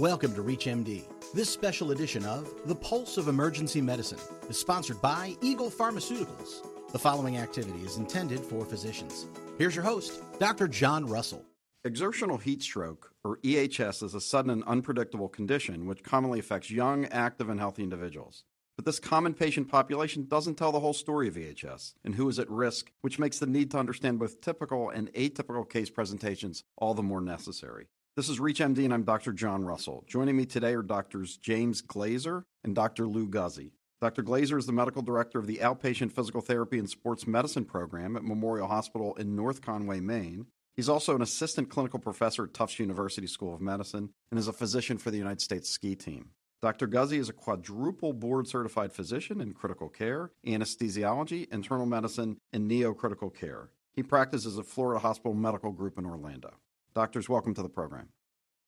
Welcome to ReachMD. This special edition of The Pulse of Emergency Medicine is sponsored by Eagle Pharmaceuticals. The following activity is intended for physicians. Here's your host, Dr. John Russell. Exertional heat stroke, or EHS, is a sudden and unpredictable condition which commonly affects young, active, and healthy individuals. But this common patient population doesn't tell the whole story of EHS and who is at risk, which makes the need to understand both typical and atypical case presentations all the more necessary. This is ReachMD, and I'm Dr. John Russell. Joining me today are Doctors James Glazer and Dr. Lou Guzzi. Dr. Glazer is the medical director of the Outpatient Physical Therapy and Sports Medicine program at Memorial Hospital in North Conway, Maine. He's also an assistant clinical professor at Tufts University School of Medicine and is a physician for the United States ski team. Dr. Guzzi is a quadruple board certified physician in critical care, anesthesiology, internal medicine, and neurocritical care. He practices at Florida Hospital Medical Group in Orlando. Doctors, welcome to the program.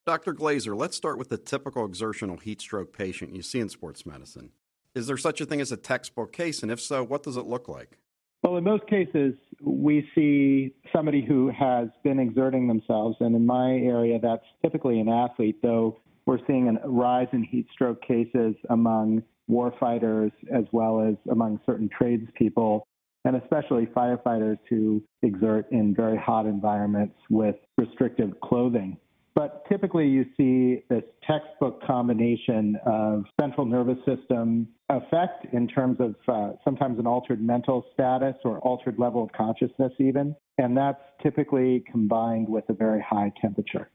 Dr. Glazer, let's start with the typical exertional heat stroke patient you see in sports medicine. Is there such a thing as a textbook case? And if so, what does it look like? Well, in most cases, we see somebody who has been exerting themselves. And in my area, that's typically an athlete, though we're seeing a rise in heat stroke cases among warfighters as well as among certain tradespeople, and especially firefighters who exert in very hot environments with restrictive clothing. But typically, you see this textbook combination of central nervous system effect in terms of uh, sometimes an altered mental status or altered level of consciousness, even. And that's typically combined with a very high temperature.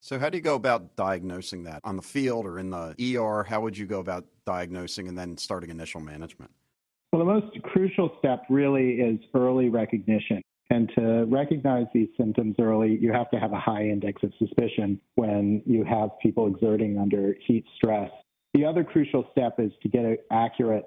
So, how do you go about diagnosing that on the field or in the ER? How would you go about diagnosing and then starting initial management? Well, the most crucial step really is early recognition. And to recognize these symptoms early, you have to have a high index of suspicion when you have people exerting under heat stress. The other crucial step is to get an accurate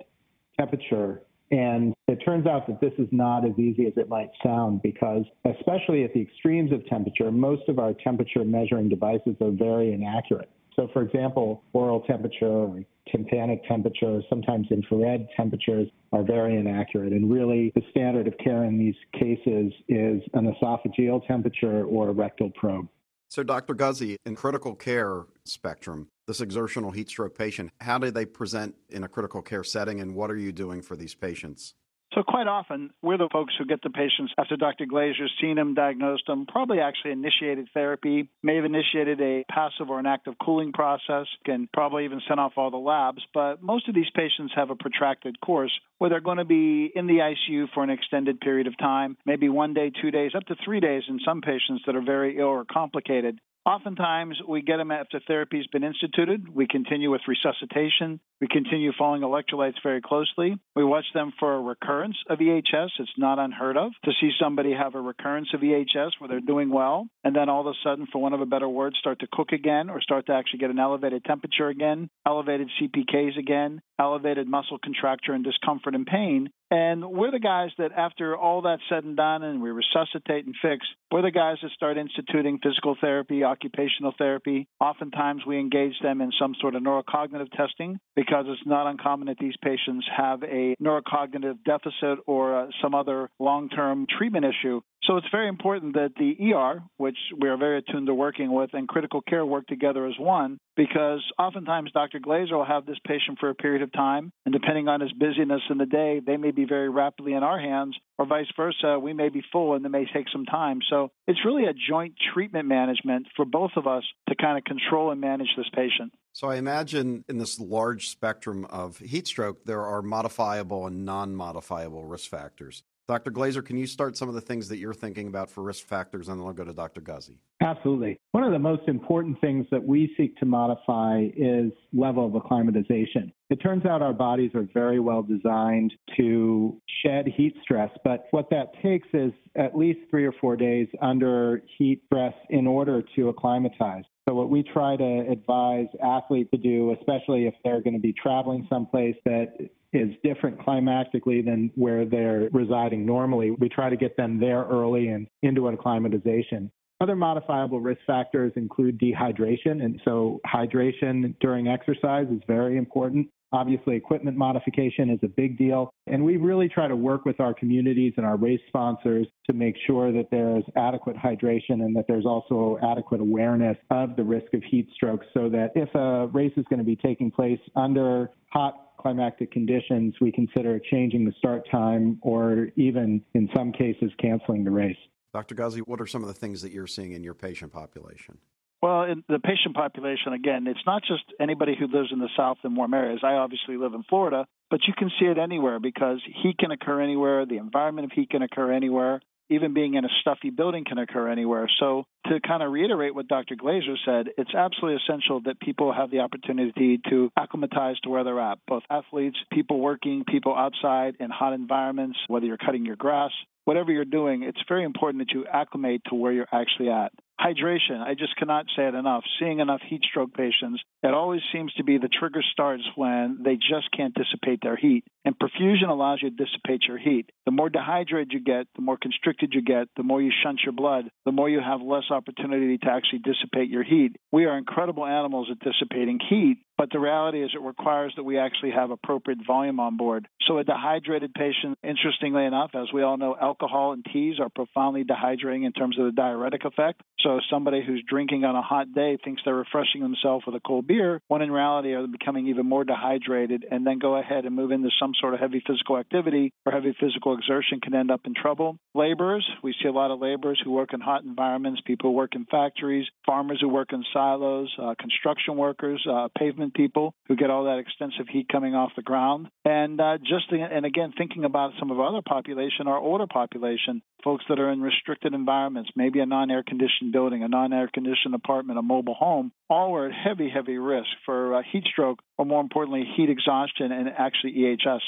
temperature. And it turns out that this is not as easy as it might sound because, especially at the extremes of temperature, most of our temperature measuring devices are very inaccurate. So, for example, oral temperature or tympanic temperature, sometimes infrared temperatures are very inaccurate. And really, the standard of care in these cases is an esophageal temperature or a rectal probe. So, Dr. Guzzi, in critical care spectrum, this exertional heat stroke patient, how do they present in a critical care setting, and what are you doing for these patients? So quite often, we're the folks who get the patients after Dr. Glazer's seen them, diagnosed them, probably actually initiated therapy, may have initiated a passive or an active cooling process, and probably even sent off all the labs. But most of these patients have a protracted course where they're going to be in the ICU for an extended period of time, maybe one day, two days, up to three days in some patients that are very ill or complicated. Oftentimes, we get them after therapy's been instituted. We continue with resuscitation. We continue following electrolytes very closely. We watch them for a recurrence of EHS. It's not unheard of to see somebody have a recurrence of EHS where they're doing well, and then all of a sudden, for want of a better word, start to cook again or start to actually get an elevated temperature again, elevated CPKs again, elevated muscle contracture and discomfort and pain. And we're the guys that, after all that's said and done, and we resuscitate and fix, we're the guys that start instituting physical therapy, occupational therapy. Oftentimes, we engage them in some sort of neurocognitive testing because it's not uncommon that these patients have a neurocognitive deficit or uh, some other long term treatment issue. So it's very important that the ER, which we are very attuned to working with, and critical care work together as one, because oftentimes Dr. Glazer will have this patient for a period of time, and depending on his busyness in the day, they may be very rapidly in our hands, or vice versa. We may be full and it may take some time. So it's really a joint treatment management for both of us to kind of control and manage this patient. So I imagine in this large spectrum of heat stroke, there are modifiable and non modifiable risk factors. Dr. Glazer, can you start some of the things that you're thinking about for risk factors, and then I'll go to Dr. Guzzi. Absolutely. One of the most important things that we seek to modify is level of acclimatization. It turns out our bodies are very well designed to shed heat stress, but what that takes is at least three or four days under heat stress in order to acclimatize. So, what we try to advise athletes to do, especially if they're going to be traveling someplace that is different climactically than where they're residing normally, we try to get them there early and into acclimatization. Other modifiable risk factors include dehydration, and so hydration during exercise is very important. Obviously, equipment modification is a big deal. And we really try to work with our communities and our race sponsors to make sure that there's adequate hydration and that there's also adequate awareness of the risk of heat stroke so that if a race is going to be taking place under hot climactic conditions, we consider changing the start time or even in some cases canceling the race. Dr. Guzzi, what are some of the things that you're seeing in your patient population? Well, in the patient population, again, it's not just anybody who lives in the South in warm areas. I obviously live in Florida, but you can see it anywhere because heat can occur anywhere. The environment of heat can occur anywhere. Even being in a stuffy building can occur anywhere. So, to kind of reiterate what Dr. Glazer said, it's absolutely essential that people have the opportunity to acclimatize to where they're at, both athletes, people working, people outside in hot environments, whether you're cutting your grass, whatever you're doing, it's very important that you acclimate to where you're actually at. Hydration, I just cannot say it enough. Seeing enough heat stroke patients, it always seems to be the trigger starts when they just can't dissipate their heat. And perfusion allows you to dissipate your heat. The more dehydrated you get, the more constricted you get, the more you shunt your blood, the more you have less opportunity to actually dissipate your heat. We are incredible animals at dissipating heat, but the reality is it requires that we actually have appropriate volume on board. So a dehydrated patient, interestingly enough, as we all know, alcohol and teas are profoundly dehydrating in terms of the diuretic effect. So somebody who's drinking on a hot day thinks they're refreshing themselves with a cold beer, when in reality are becoming even more dehydrated, and then go ahead and move into some sort of heavy physical activity or heavy physical exertion can end up in trouble. Laborers, we see a lot of laborers who work in hot environments, people who work in factories, farmers who work in silos, uh, construction workers, uh, pavement people who get all that extensive heat coming off the ground, and uh, just and again thinking about some of our other population, our older population, folks that are in restricted environments, maybe a non-air conditioned building, a non-air conditioned apartment, a mobile home, all are at heavy, heavy risk for uh, heat stroke, or more importantly, heat exhaustion and actually EHS.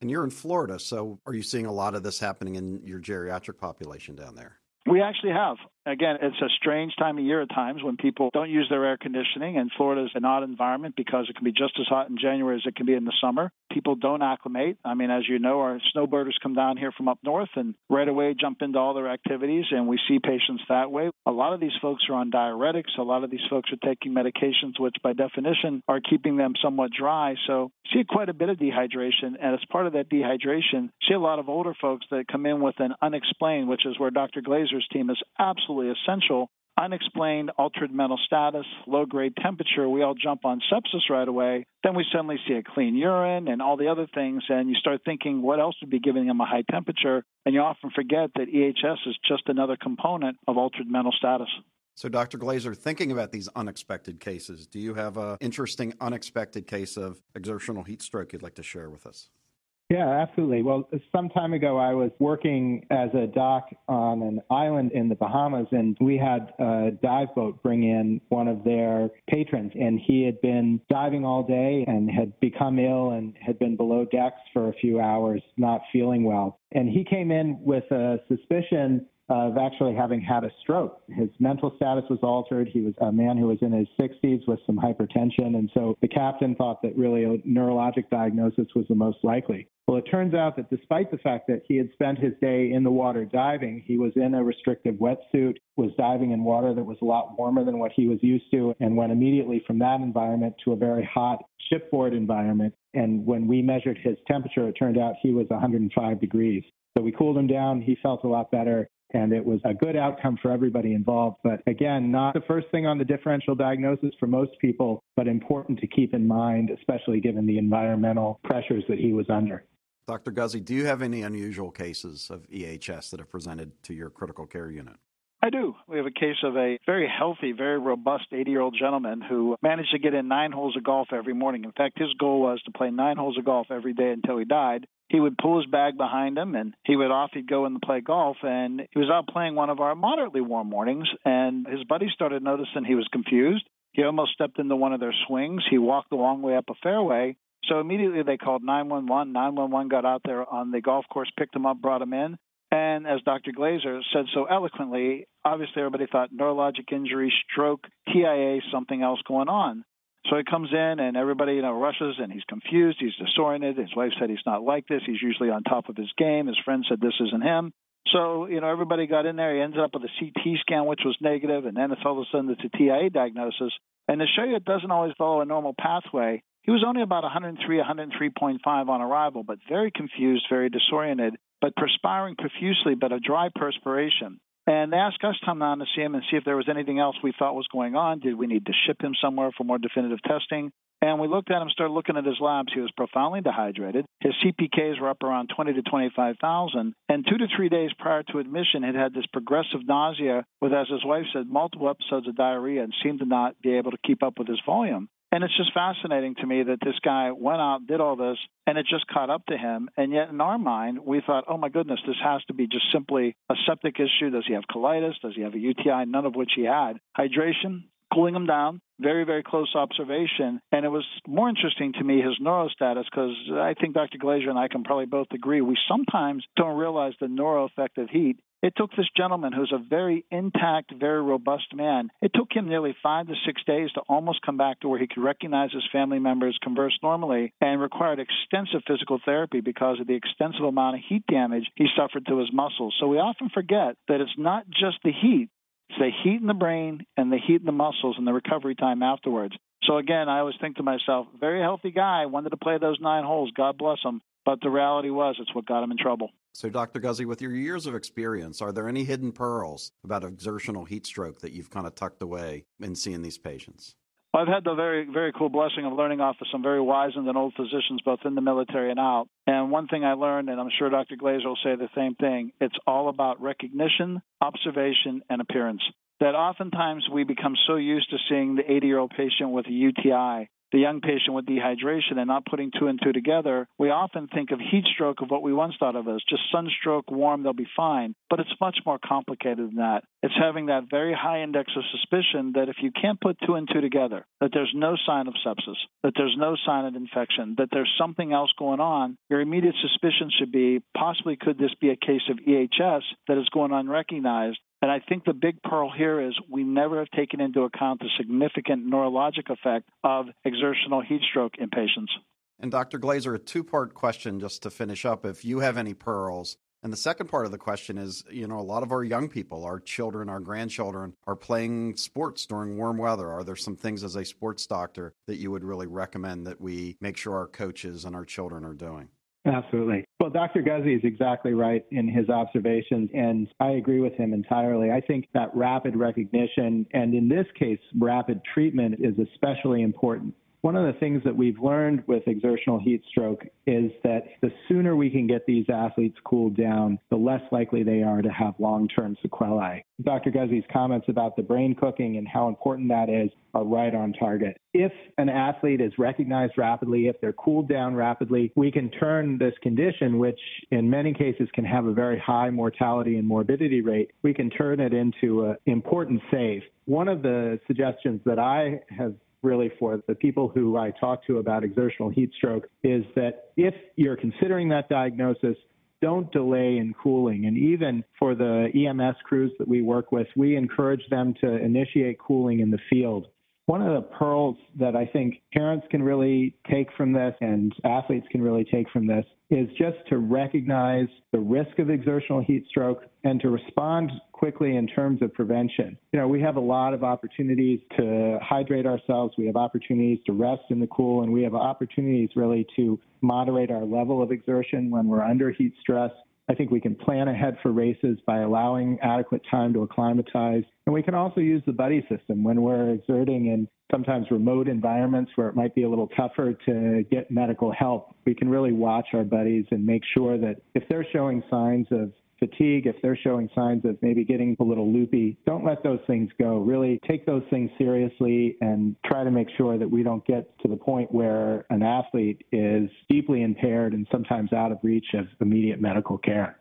And you're in Florida, so are you seeing a lot of this happening in your geriatric population down there? We actually have. Again, it's a strange time of year at times when people don't use their air conditioning, and Florida is an odd environment because it can be just as hot in January as it can be in the summer. People don't acclimate. I mean, as you know, our snowbirders come down here from up north and right away jump into all their activities, and we see patients that way. A lot of these folks are on diuretics. A lot of these folks are taking medications, which by definition are keeping them somewhat dry. So, see quite a bit of dehydration, and as part of that dehydration, see a lot of older folks that come in with an unexplained, which is where Dr. Glazer's team is absolutely essential unexplained altered mental status, low grade temperature, we all jump on sepsis right away. Then we suddenly see a clean urine and all the other things, and you start thinking, what else would be giving them a high temperature? And you often forget that EHS is just another component of altered mental status. So, Dr. Glazer, thinking about these unexpected cases, do you have an interesting unexpected case of exertional heat stroke you'd like to share with us? Yeah, absolutely. Well, some time ago, I was working as a doc on an island in the Bahamas, and we had a dive boat bring in one of their patrons, and he had been diving all day and had become ill and had been below decks for a few hours, not feeling well. And he came in with a suspicion of actually having had a stroke. His mental status was altered. He was a man who was in his 60s with some hypertension. And so the captain thought that really a neurologic diagnosis was the most likely. Well, it turns out that despite the fact that he had spent his day in the water diving, he was in a restrictive wetsuit, was diving in water that was a lot warmer than what he was used to, and went immediately from that environment to a very hot shipboard environment. And when we measured his temperature, it turned out he was 105 degrees. So we cooled him down. He felt a lot better and it was a good outcome for everybody involved. But again, not the first thing on the differential diagnosis for most people, but important to keep in mind, especially given the environmental pressures that he was under. Dr. Guzzi, do you have any unusual cases of EHS that have presented to your critical care unit? I do. We have a case of a very healthy, very robust 80 year old gentleman who managed to get in nine holes of golf every morning. In fact, his goal was to play nine holes of golf every day until he died. He would pull his bag behind him and he would off he'd go and play golf. And he was out playing one of our moderately warm mornings. And his buddy started noticing he was confused. He almost stepped into one of their swings. He walked the long way up a fairway so immediately they called 911. 911 got out there on the golf course, picked him up, brought him in. And as Dr. Glazer said so eloquently, obviously everybody thought neurologic injury, stroke, TIA, something else going on. So he comes in and everybody, you know, rushes and he's confused, he's disoriented. His wife said he's not like this. He's usually on top of his game. His friend said this isn't him. So, you know, everybody got in there. He ended up with a CT scan, which was negative, and then it's all of a sudden it's a TIA diagnosis. And to show you it doesn't always follow a normal pathway, He was only about 103, 103.5 on arrival, but very confused, very disoriented, but perspiring profusely, but a dry perspiration. And they asked us to come down to see him and see if there was anything else we thought was going on. Did we need to ship him somewhere for more definitive testing? And we looked at him, started looking at his labs. He was profoundly dehydrated. His CPKs were up around 20 to 25,000. And two to three days prior to admission, he had this progressive nausea with, as his wife said, multiple episodes of diarrhea and seemed to not be able to keep up with his volume. And it's just fascinating to me that this guy went out, did all this, and it just caught up to him. And yet, in our mind, we thought, oh my goodness, this has to be just simply a septic issue. Does he have colitis? Does he have a UTI? None of which he had. Hydration, cooling him down, very, very close observation. And it was more interesting to me his neurostatus because I think Dr. Glazer and I can probably both agree we sometimes don't realize the neuro effect of heat. It took this gentleman, who's a very intact, very robust man, it took him nearly five to six days to almost come back to where he could recognize his family members, converse normally, and required extensive physical therapy because of the extensive amount of heat damage he suffered to his muscles. So we often forget that it's not just the heat, it's the heat in the brain and the heat in the muscles and the recovery time afterwards. So again, I always think to myself, very healthy guy, wanted to play those nine holes, God bless him. But the reality was, it's what got him in trouble. So, Dr. Guzzi, with your years of experience, are there any hidden pearls about exertional heat stroke that you've kind of tucked away in seeing these patients? I've had the very, very cool blessing of learning off of some very wise and old physicians, both in the military and out. And one thing I learned, and I'm sure Dr. Glazer will say the same thing, it's all about recognition, observation, and appearance. That oftentimes we become so used to seeing the 80 year old patient with a UTI the young patient with dehydration and not putting two and two together, we often think of heat stroke of what we once thought of as just sunstroke, warm, they'll be fine. But it's much more complicated than that. It's having that very high index of suspicion that if you can't put two and two together, that there's no sign of sepsis, that there's no sign of infection, that there's something else going on, your immediate suspicion should be possibly could this be a case of EHS that is going unrecognized and I think the big pearl here is we never have taken into account the significant neurologic effect of exertional heat stroke in patients. And Dr. Glazer, a two part question just to finish up. If you have any pearls, and the second part of the question is, you know, a lot of our young people, our children, our grandchildren are playing sports during warm weather. Are there some things as a sports doctor that you would really recommend that we make sure our coaches and our children are doing? Absolutely. Well, Dr. Guzzi is exactly right in his observations, and I agree with him entirely. I think that rapid recognition, and in this case, rapid treatment, is especially important. One of the things that we've learned with exertional heat stroke is that the sooner we can get these athletes cooled down, the less likely they are to have long term sequelae. Dr. Guzzi's comments about the brain cooking and how important that is are right on target. If an athlete is recognized rapidly, if they're cooled down rapidly, we can turn this condition, which in many cases can have a very high mortality and morbidity rate, we can turn it into an important save. One of the suggestions that I have really for the people who I talk to about exertional heat stroke is that if you're considering that diagnosis, don't delay in cooling. And even for the EMS crews that we work with, we encourage them to initiate cooling in the field. One of the pearls that I think parents can really take from this and athletes can really take from this is just to recognize the risk of exertional heat stroke and to respond quickly in terms of prevention. You know, we have a lot of opportunities to hydrate ourselves, we have opportunities to rest in the cool, and we have opportunities really to moderate our level of exertion when we're under heat stress. I think we can plan ahead for races by allowing adequate time to acclimatize. And we can also use the buddy system when we're exerting in sometimes remote environments where it might be a little tougher to get medical help. We can really watch our buddies and make sure that if they're showing signs of fatigue, if they're showing signs of maybe getting a little loopy, don't let those things go. Really take those things seriously and try to make sure that we don't get to the point where an athlete is deeply impaired and sometimes out of reach of immediate medical care.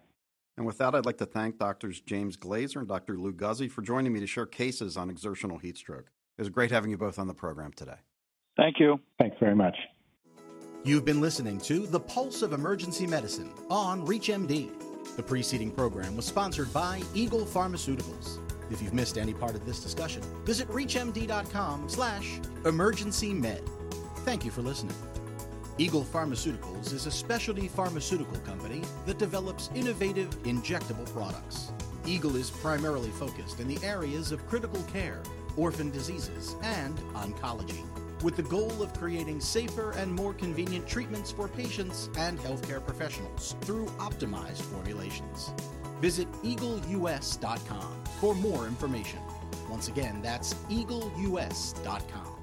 And with that, I'd like to thank Doctors James Glazer and Dr. Lou Guzzi for joining me to share cases on exertional heat stroke. It was great having you both on the program today. Thank you. Thanks very much. You've been listening to The Pulse of Emergency Medicine on ReachMD. The preceding program was sponsored by Eagle Pharmaceuticals. If you've missed any part of this discussion, visit reachmd.com slash emergency med. Thank you for listening. Eagle Pharmaceuticals is a specialty pharmaceutical company that develops innovative injectable products. Eagle is primarily focused in the areas of critical care, orphan diseases, and oncology. With the goal of creating safer and more convenient treatments for patients and healthcare professionals through optimized formulations. Visit eagleus.com for more information. Once again, that's eagleus.com.